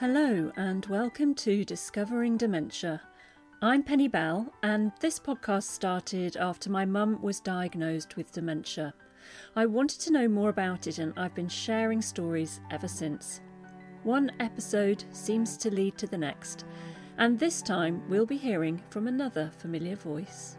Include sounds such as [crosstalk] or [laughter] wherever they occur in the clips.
Hello, and welcome to Discovering Dementia. I'm Penny Bell, and this podcast started after my mum was diagnosed with dementia. I wanted to know more about it, and I've been sharing stories ever since. One episode seems to lead to the next, and this time we'll be hearing from another familiar voice.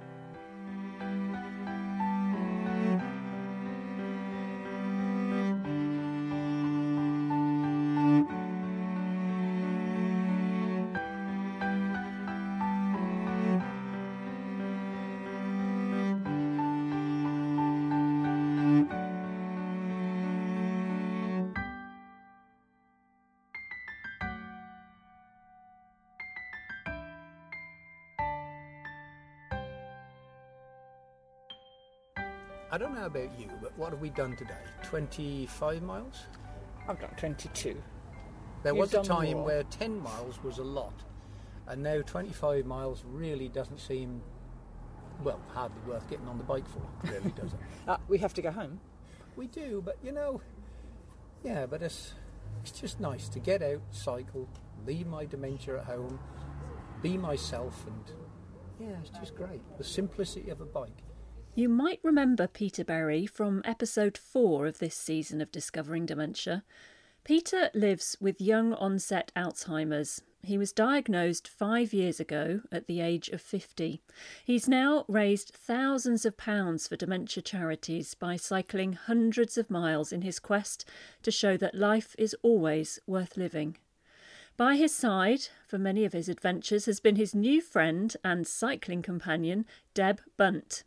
I don't know about you, but what have we done today? 25 miles? I've done 22. There You've was a time more. where 10 miles was a lot, and now 25 miles really doesn't seem, well, hardly worth getting on the bike for, really, does it? [laughs] Uh, we have to go home. we do, but you know, yeah, but it's, it's just nice to get out, cycle, leave my dementia at home, be myself, and yeah, it's just great. The simplicity of a bike. You might remember Peter Berry from episode 4 of this season of Discovering Dementia. Peter lives with young onset Alzheimer's. He was diagnosed five years ago at the age of 50. He's now raised thousands of pounds for dementia charities by cycling hundreds of miles in his quest to show that life is always worth living. By his side, for many of his adventures, has been his new friend and cycling companion, Deb Bunt.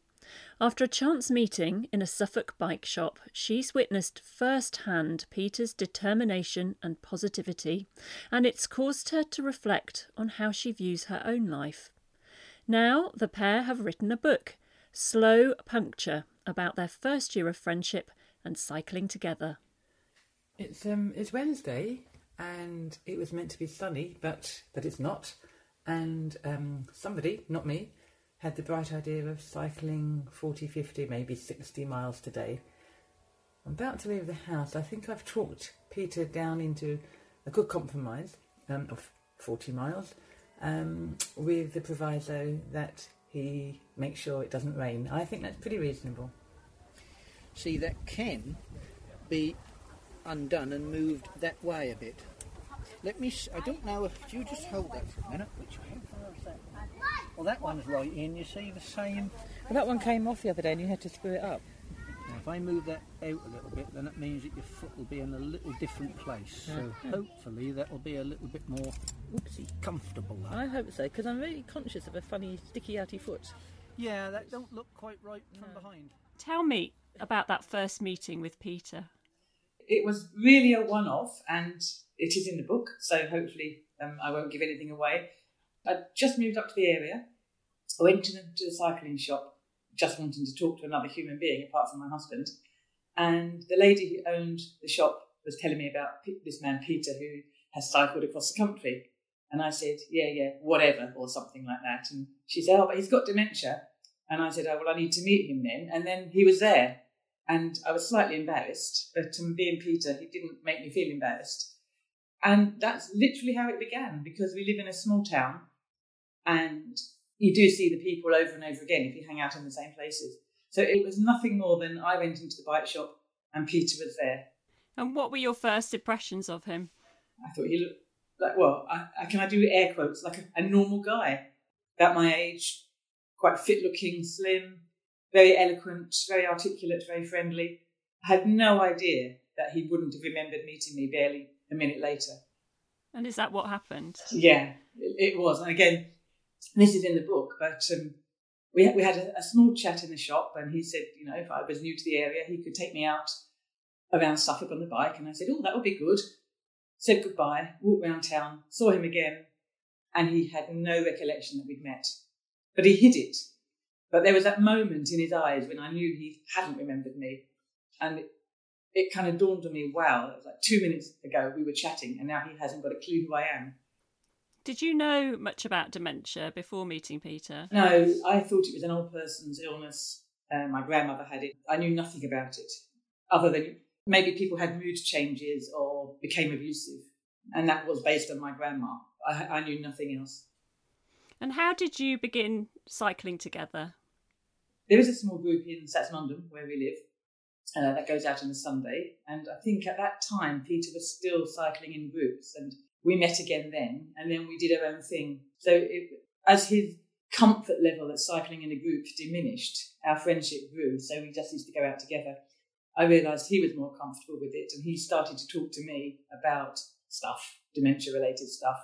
After a chance meeting in a Suffolk bike shop, she's witnessed firsthand Peter's determination and positivity, and it's caused her to reflect on how she views her own life. Now, the pair have written a book, Slow Puncture, about their first year of friendship and cycling together. It's um, it's Wednesday, and it was meant to be sunny, but but it's not. And um, somebody, not me, had the bright idea of cycling 40, 50, maybe 60 miles today. I'm about to leave the house. I think I've talked Peter down into a good compromise um, of 40 miles, um, with the proviso that he makes sure it doesn't rain. I think that's pretty reasonable. See, that can be undone and moved that way a bit. Let me. I don't know if you just hold that for a minute. Which way? Well, that one's right in. You see the same. Well, that one came off the other day, and you had to screw it up. Now, if I move that out a little bit, then that means that your foot will be in a little different place. So hopefully that will be a little bit more Oopsie. comfortable. That. I hope so, because I'm really conscious of a funny sticky outy foot. Yeah, that don't look quite right from behind. Tell me about that first meeting with Peter. it was really a one-off, and it is in the book, so hopefully um, I won't give anything away. I just moved up to the area. I went to the, the cycling shop, just wanting to talk to another human being apart from my husband. And the lady who owned the shop was telling me about this man Peter who has cycled across the country. And I said, yeah, yeah, whatever, or something like that. And she said, oh, but he's got dementia. And I said, oh, well, I need to meet him then. And then he was there. And I was slightly embarrassed, but um, being Peter, he didn't make me feel embarrassed. And that's literally how it began because we live in a small town and you do see the people over and over again if you hang out in the same places. So it was nothing more than I went into the bike shop and Peter was there. And what were your first impressions of him? I thought he looked like, well, I, I, can I do air quotes, like a, a normal guy, about my age, quite fit looking, slim, very eloquent, very articulate, very friendly. I had no idea that he wouldn't have remembered meeting me barely a minute later. And is that what happened? Yeah, it, it was. And again, this is in the book, but um, we, we had a, a small chat in the shop, and he said, you know, if I was new to the area, he could take me out around Suffolk on the bike. And I said, oh, that would be good. Said goodbye, walked round town, saw him again, and he had no recollection that we'd met. But he hid it. But there was that moment in his eyes when I knew he hadn't remembered me. And it, it kind of dawned on me, wow, it was like two minutes ago we were chatting, and now he hasn't got a clue who I am. Did you know much about dementia before meeting Peter? No, I thought it was an old person's illness. Uh, my grandmother had it. I knew nothing about it, other than maybe people had mood changes or became abusive. and that was based on my grandma. I, I knew nothing else. And how did you begin cycling together? There is a small group in Saxmundham where we live uh, that goes out on a Sunday, and I think at that time Peter was still cycling in groups, and we met again then, and then we did our own thing. So it, as his comfort level at cycling in a group diminished, our friendship grew. So we just used to go out together. I realised he was more comfortable with it, and he started to talk to me about stuff, dementia related stuff,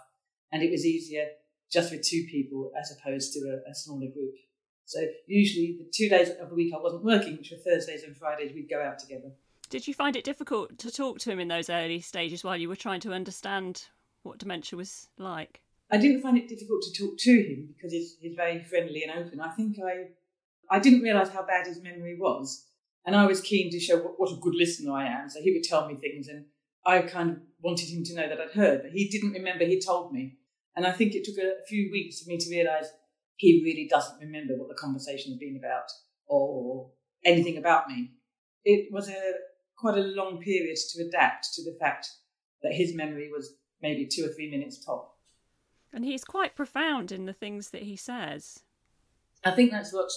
and it was easier just with two people as opposed to a, a smaller group. So usually the two days of the week I wasn't working, which were Thursdays and Fridays, we'd go out together. Did you find it difficult to talk to him in those early stages while you were trying to understand what dementia was like? I didn't find it difficult to talk to him because he's, he's very friendly and open. I think I I didn't realise how bad his memory was. And I was keen to show what, what a good listener I am. So he would tell me things and I kind of wanted him to know that I'd heard, but he didn't remember he told me. And I think it took a few weeks for me to realise he really doesn't remember what the conversation had been about or anything about me. It was a quite a long period to adapt to the fact that his memory was maybe two or three minutes top. And he's quite profound in the things that he says. I think that's what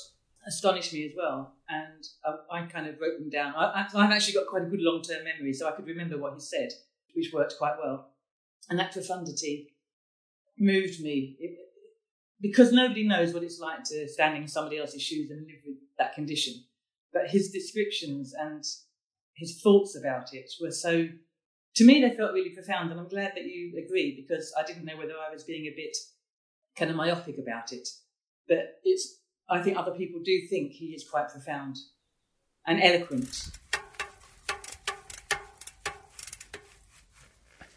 astonished me as well. And I, I kind of wrote them down. I, have actually got quite a good long term memory, so I could remember what he said, which worked quite well. And that profundity moved me. It, because nobody knows what it's like to stand in somebody else's shoes and live with that condition. But his descriptions and his thoughts about it were so, to me, they felt really profound. And I'm glad that you agree because I didn't know whether I was being a bit kind of myopic about it. But it's, I think other people do think he is quite profound and eloquent.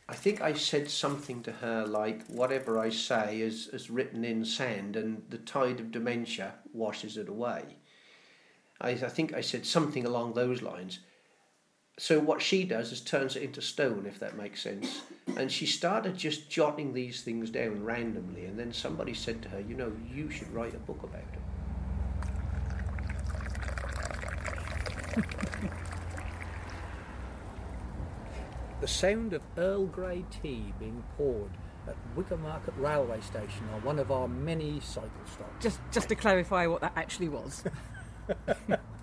I think I said something to her like, whatever I say is, is written in sand and the tide of dementia washes it away. I, I think I said something along those lines. So what she does is turns it into stone, if that makes sense. And she started just jotting these things down randomly, and then somebody said to her, you know, you should write a book about it. the sound of Earl Grey tea being poured at Wickham Market railway station on one of our many cycle stops. Just, just to clarify what that actually was.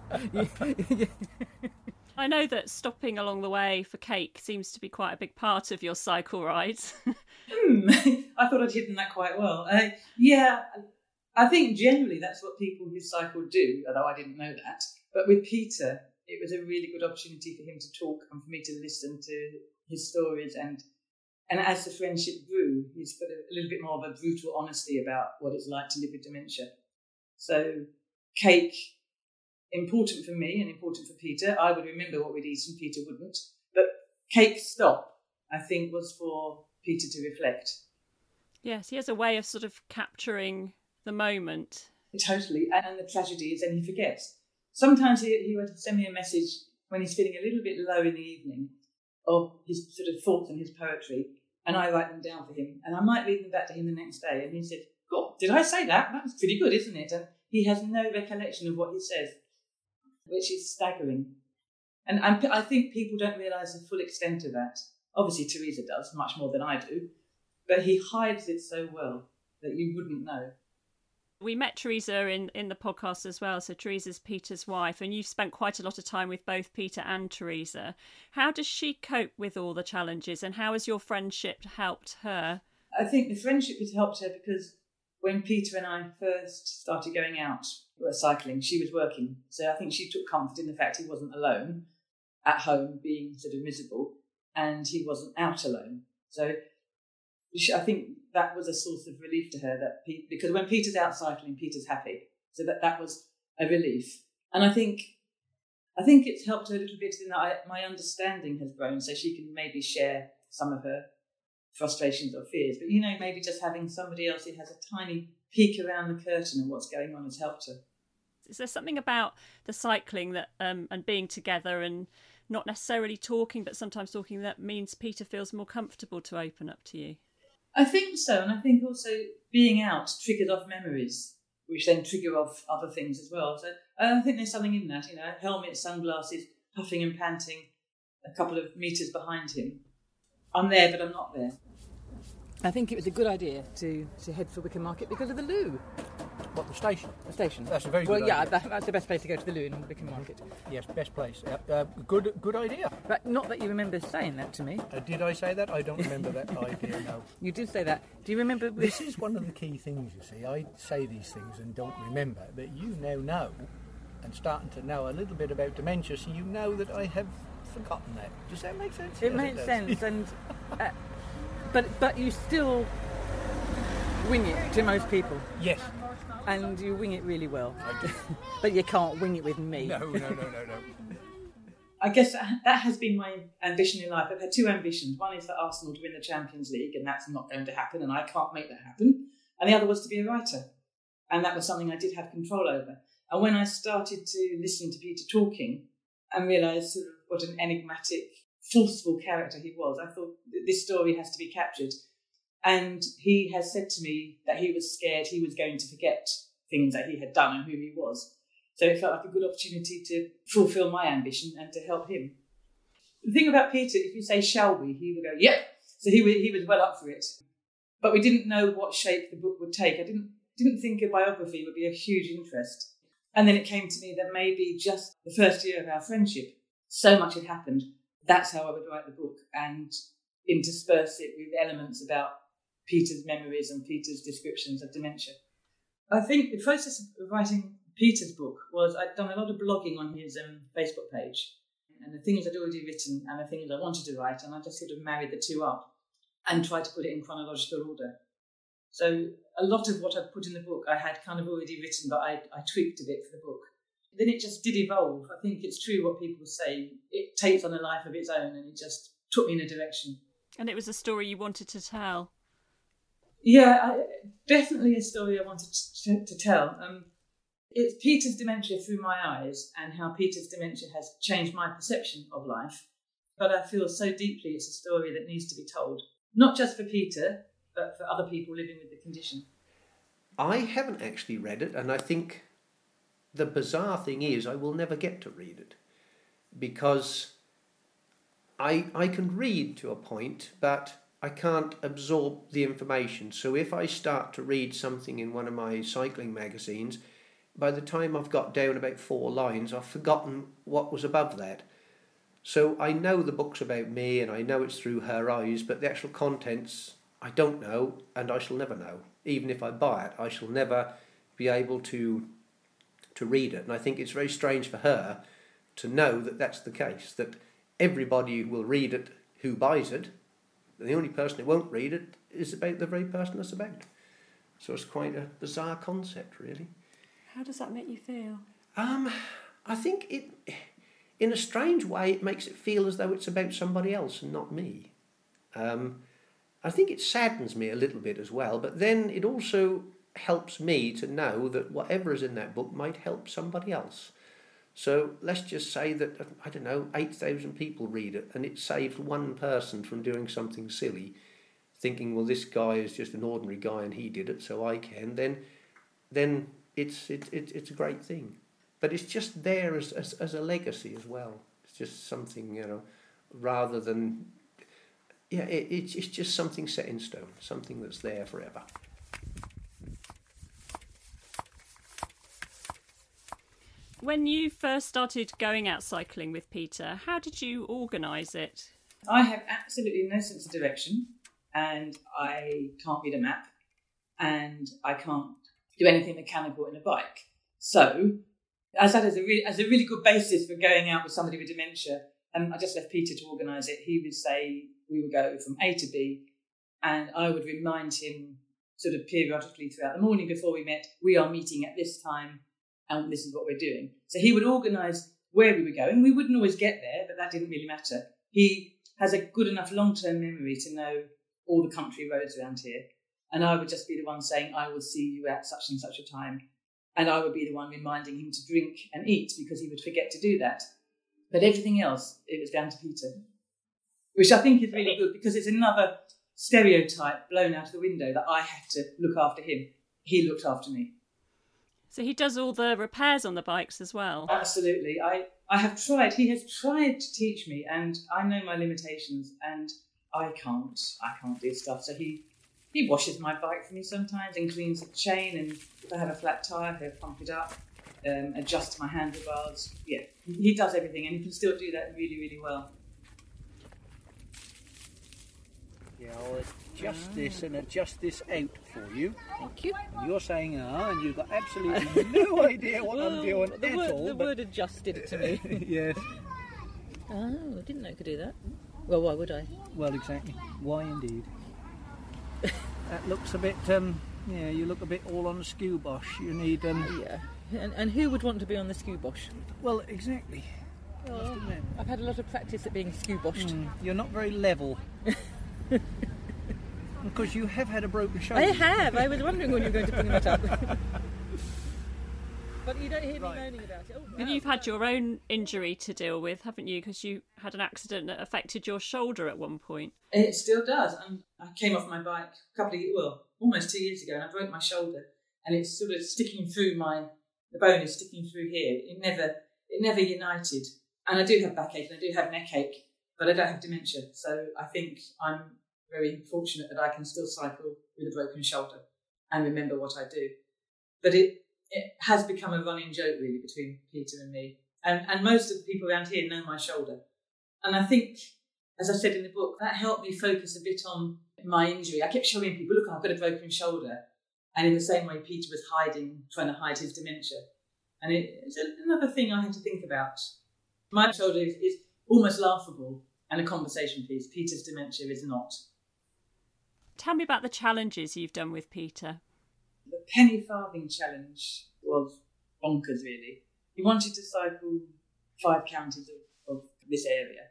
[laughs] [laughs] I know that stopping along the way for cake seems to be quite a big part of your cycle rides. [laughs] hmm, [laughs] I thought I'd hidden that quite well. Uh, yeah, I think generally that's what people who cycle do, although I didn't know that. But with Peter, it was a really good opportunity for him to talk and for me to listen to his stories and and as the friendship grew, he's put a, a little bit more of a brutal honesty about what it's like to live with dementia. So cake, important for me and important for Peter. I would remember what we'd eat and Peter wouldn't. But cake stop, I think, was for Peter to reflect. Yes, he has a way of sort of capturing the moment. Totally. And the tragedy is then he forgets. Sometimes he, he would send me a message when he's feeling a little bit low in the evening of his sort of thoughts and his poetry, and I write them down for him. And I might read them back to him the next day, and he said, God, did I say that? That was pretty good, isn't it? And he has no recollection of what he says, which is staggering. And, and I think people don't realise the full extent of that. Obviously, Teresa does, much more than I do, but he hides it so well that you wouldn't know. We met Teresa in, in the podcast as well. So, Teresa's Peter's wife, and you've spent quite a lot of time with both Peter and Teresa. How does she cope with all the challenges, and how has your friendship helped her? I think the friendship has helped her because when Peter and I first started going out were cycling, she was working. So, I think she took comfort in the fact he wasn't alone at home being sort of miserable, and he wasn't out alone. So, I think that was a source of relief to her that Pete, because when Peter's out cycling, Peter's happy. So that that was a relief. And I think I think it's helped her a little bit in that I, my understanding has grown, so she can maybe share some of her frustrations or fears. But you know, maybe just having somebody else who has a tiny peek around the curtain of what's going on has helped her. Is there something about the cycling that um, and being together and not necessarily talking, but sometimes talking that means Peter feels more comfortable to open up to you? I think so, and I think also being out triggers off memories, which then trigger off other things as well. So I think there's something in that, you know, helmet, sunglasses, puffing and panting, a couple of meters behind him. I'm there, but I'm not there. I think it was a good idea to, to head for Wickham Market because of the loo. What, the station? The station. That's a very well, good yeah, idea. that, that's the best place to go to the loo in Wickham Market. Yes, best place. Yep. Uh, good, good idea. But not that you remember saying that to me. Uh, did I say that? I don't remember that [laughs] idea, no. You did say that. Do you remember? This is one of the key things, you see. I say these things and don't remember, but you now know and starting to know a little bit about dementia, so you know that I have forgotten that. Does that make sense? It Yes, makes does. sense, and [laughs] uh, but but you still wing it to most people, yes. and you wing it really well. I do. [laughs] But you can't wing it with me. No, no, no, no, no. [laughs] I guess that that has been my ambition in life. I've had two ambitions. One is for Arsenal to win the Champions League, and that's not going to happen, and I can't make that happen. And the other was to be a writer, and that was something I did have control over. And when I started to listen to Peter talking and realised sort of what an enigmatic, forceful character he was, I thought this story has to be captured. And he has said to me that he was scared he was going to forget things that he had done and who he was. So it felt like a good opportunity to fulfil my ambition and to help him. The thing about Peter, if you say "shall we," he would go "yep." So he he was well up for it. But we didn't know what shape the book would take. I didn't didn't think a biography would be a huge interest. And then it came to me that maybe just the first year of our friendship, so much had happened. That's how I would write the book and intersperse it with elements about Peter's memories and Peter's descriptions of dementia. I think the process of writing Peter's book was I'd done a lot of blogging on his um, Facebook page, and the things I'd already written and the things I wanted to write, and I just sort of married the two up and tried to put it in chronological order. So a lot of what I'd put in the book I had kind of already written, but I, I tweaked a bit for the book. Then it just did evolve. I think it's true what people say. It takes on a life of its own, and it just took me in a direction. And it was a story you wanted to tell. Yeah, I, definitely a story I wanted to, to tell. Um, it's Peter's dementia through my eyes and how Peter's dementia has changed my perception of life. But I feel so deeply it's a story that needs to be told, not just for Peter, but for other people living with the condition. I haven't actually read it, and I think the bizarre thing is I will never get to read it because I I can read to a point, but I can't absorb the information. So if I start to read something in one of my cycling magazines, by the time I've got down about four lines, I've forgotten what was above that. So I know the book's about me and I know it's through her eyes, but the actual contents I don't know and I shall never know. Even if I buy it, I shall never be able to to read it. And I think it's very strange for her to know that that's the case, that everybody will read it who buys it. The only person who won't read it is about the very person it's about. So it's quite a bizarre concept, really. How does that make you feel? Um, I think it, in a strange way, it makes it feel as though it's about somebody else and not me. Um, I think it saddens me a little bit as well, but then it also helps me to know that whatever is in that book might help somebody else. So let's just say that, I don't know, 8,000 people read it and it saved one person from doing something silly, thinking, well, this guy is just an ordinary guy and he did it, so I can, then, then it's, it, it, it's a great thing. But it's just there as, as, as a legacy as well. It's just something, you know, rather than, yeah, it, it's, it's just something set in stone, something that's there forever. When you first started going out cycling with Peter, how did you organise it? I have absolutely no sense of direction, and I can't read a map, and I can't do anything mechanical in a bike. So, as that as a really, as a really good basis for going out with somebody with dementia, um, I just left Peter to organise it. He would say we would go from A to B, and I would remind him sort of periodically throughout the morning before we met, we are meeting at this time, and this is what we're doing. So he would organise where we were going. We wouldn't always get there, but that didn't really matter. He has a good enough long term memory to know all the country roads around here. And I would just be the one saying, I will see you at such and such a time. And I would be the one reminding him to drink and eat because he would forget to do that. But everything else, it was down to Peter. Which I think is really good because it's another stereotype blown out of the window that I had to look after him. He looked after me. So he does all the repairs on the bikes as well. Absolutely. I, I have tried, he has tried to teach me, and I know my limitations, and I can't, I can't do stuff. So he he washes my bike for me sometimes and cleans the chain. And if I have a flat tire, he'll pump it up, um, adjust my handlebars. Yeah, he does everything, and he can still do that really, really well. Yeah, This and adjust this out for you. Thank you. And you're saying ah, and you've got absolutely no [laughs] idea what I'm doing the at word, all. the word adjusted it to me. [laughs] yes. oh, I didn't know it could do that. Well, why would I? Well, exactly. Why indeed? that looks a bit. Um, yeah, you look a bit all on the skew bosh. You need. Um, Yeah. And, and who would want to be on the scubosh? well, exactly. Admit. I've had a lot of practice at being scuboshed. Mm, you're not very level. [laughs] Because you have had a broken shoulder. I have. I was wondering when you were going to bring that up. [laughs] but you don't hear me Right. moaning about it. Oh, And you've had your own injury to deal with, haven't you? Because you had an accident that affected your shoulder at one point. It still does. And I came off my bike a couple of years, well, almost two years ago, and I broke my shoulder, and it's sort of sticking through my, the bone is sticking through here. It never, it never united. And I do have backache and I do have neck ache, but I don't have dementia. So I think I'm very fortunate that I can still cycle with a broken shoulder and remember what I do. But it, it has become a running joke really between Peter and me. And, and most of the people around here know my shoulder. And I think as I said in the book, that helped me focus a bit on my injury. I kept showing people, look, I've got a broken shoulder. And in the same way, Peter was hiding, trying to hide his dementia. And it, it's another thing I had to think about. My shoulder is, is almost laughable and a conversation piece. Peter's dementia is not. Tell me about the challenges you've done with Peter. The penny farthing challenge was bonkers, really. He wanted to cycle five counties of, of this area,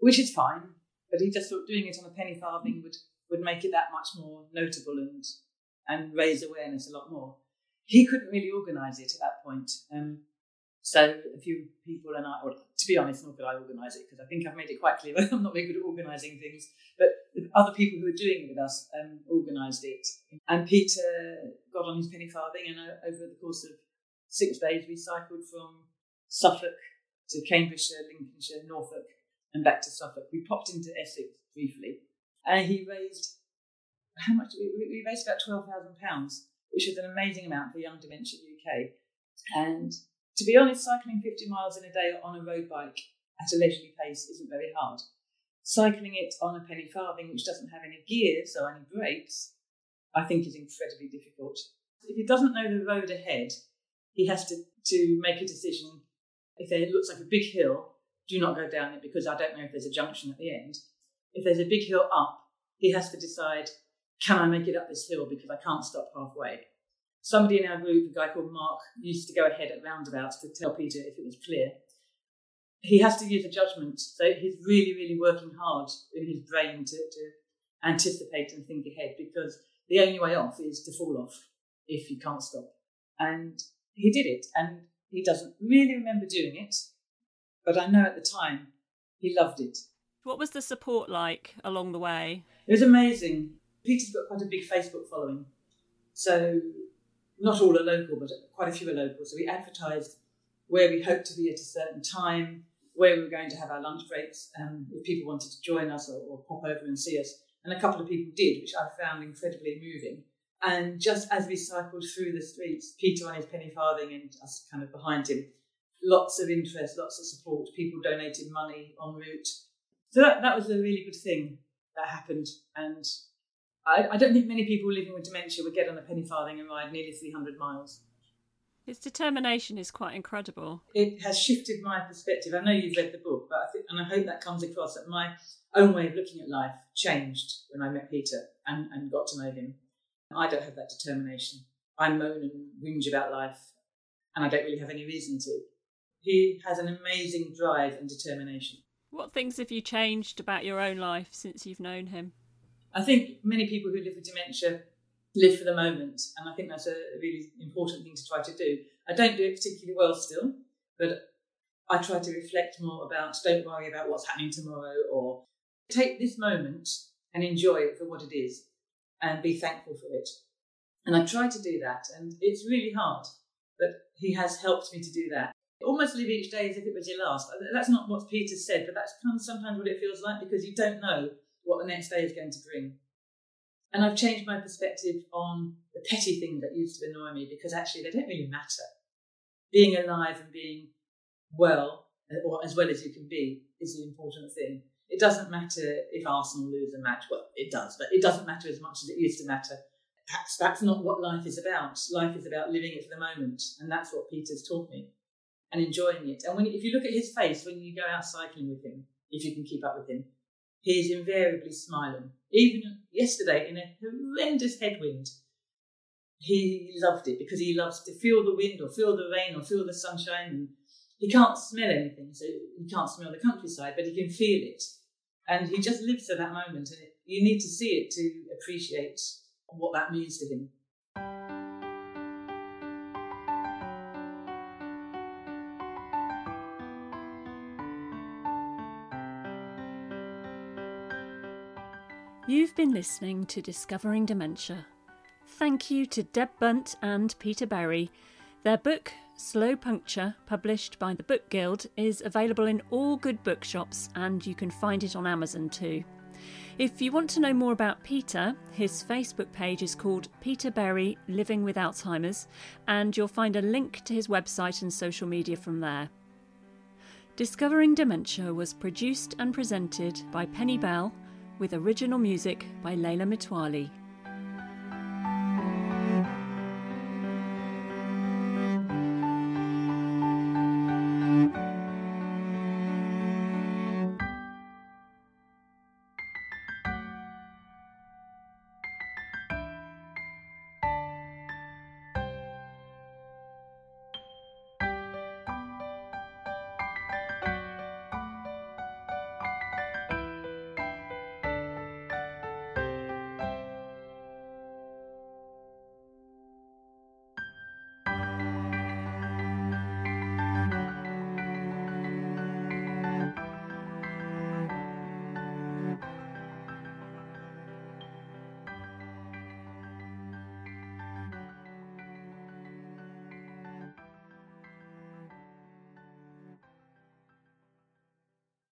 which is fine, but he just thought doing it on a penny farthing would, would make it that much more notable and, and raise awareness a lot more. He couldn't really organise it at that point. Um, so a few people and I, or be honest, not could I organise it because I think I've made it quite clear that [laughs] I'm not very good at organising things. But the other people who were doing it with us um, organised it. And Peter got on his penny farthing, and uh, over the course of six days, we cycled from Suffolk to Cambridgeshire, Lincolnshire, Norfolk, and back to Suffolk. We popped into Essex briefly, and he raised how much? We, we raised about twelve thousand pounds, which is an amazing amount for Young Dementia UK. And to be honest, cycling 50 miles in a day on a road bike at a leisurely pace isn't very hard. Cycling it on a penny farthing, which doesn't have any gears or any brakes, I think is incredibly difficult. If he doesn't know the road ahead, he has to, to make a decision. If there looks like a big hill, do not go down it because I don't know if there's a junction at the end. If there's a big hill up, he has to decide, can I make it up this hill because I can't stop halfway? Somebody in our group, a guy called Mark, used to go ahead at roundabouts to tell Peter if it was clear. He has to use a judgment, so he's really, really working hard in his brain to, to anticipate and think ahead because the only way off is to fall off if you can't stop. And he did it, and he doesn't really remember doing it, but I know at the time he loved it. What was the support like along the way? It was amazing. Peter's got quite a big Facebook following, so not all are local, but quite a few are local. So we advertised where we hoped to be at a certain time, where we were going to have our lunch breaks, um, if people wanted to join us or, or pop over and see us. And a couple of people did, which I found incredibly moving. And just as we cycled through the streets, Peter on his penny farthing and us kind of behind him, lots of interest, lots of support, people donating money en route. So that, that was a really good thing that happened. And I, I don't think many people living with dementia would get on a penny farthing and ride nearly 300 miles. His determination is quite incredible. It has shifted my perspective. I know you've read the book, but I think, and I hope that comes across that my own way of looking at life changed when I met Peter and, and got to know him. I don't have that determination. I moan and whinge about life, and I don't really have any reason to. He has an amazing drive and determination. What things have you changed about your own life since you've known him? I think many people who live with dementia live for the moment, and I think that's a really important thing to try to do. I don't do it particularly well still, but I try to reflect more about don't worry about what's happening tomorrow or take this moment and enjoy it for what it is and be thankful for it. And I try to do that, and it's really hard, but he has helped me to do that. Almost live each day as if it was your last. That's not what Peter said, but that's kind of sometimes what it feels like because you don't know what the next day is going to bring. And I've changed my perspective on the petty things that used to annoy me because actually they don't really matter. Being alive and being well, uh, or as well as you can be, is the important thing. It doesn't matter if Arsenal lose a match. Well, it does, but it doesn't matter as much as it used to matter. That's, that's not what life is about. Life is about living it for the moment, and that's what Peter's taught me, and enjoying it. And when if you look at his face when you go out cycling with him, if you can keep up with him, he's invariably smiling. Even yesterday, in a horrendous headwind, he loved it because he loves to feel the wind or feel the rain or feel the sunshine. And he can't smell anything, so he can't smell the countryside, but he can feel it. And he just lives for that moment. And it, you need to see it to appreciate what that means to him. You've been listening to Discovering Dementia. Thank you to Deb Bunt and Peter Berry. Their book, Slow Puncture, published by the Book Guild, is available in all good bookshops and you can find it on Amazon too. If you want to know more about Peter, his Facebook page is called Peter Berry Living with Alzheimer's, and you'll find a link to his website and social media from there. Discovering Dementia was produced and presented by Penny Bell with original music by Leila Mitwally.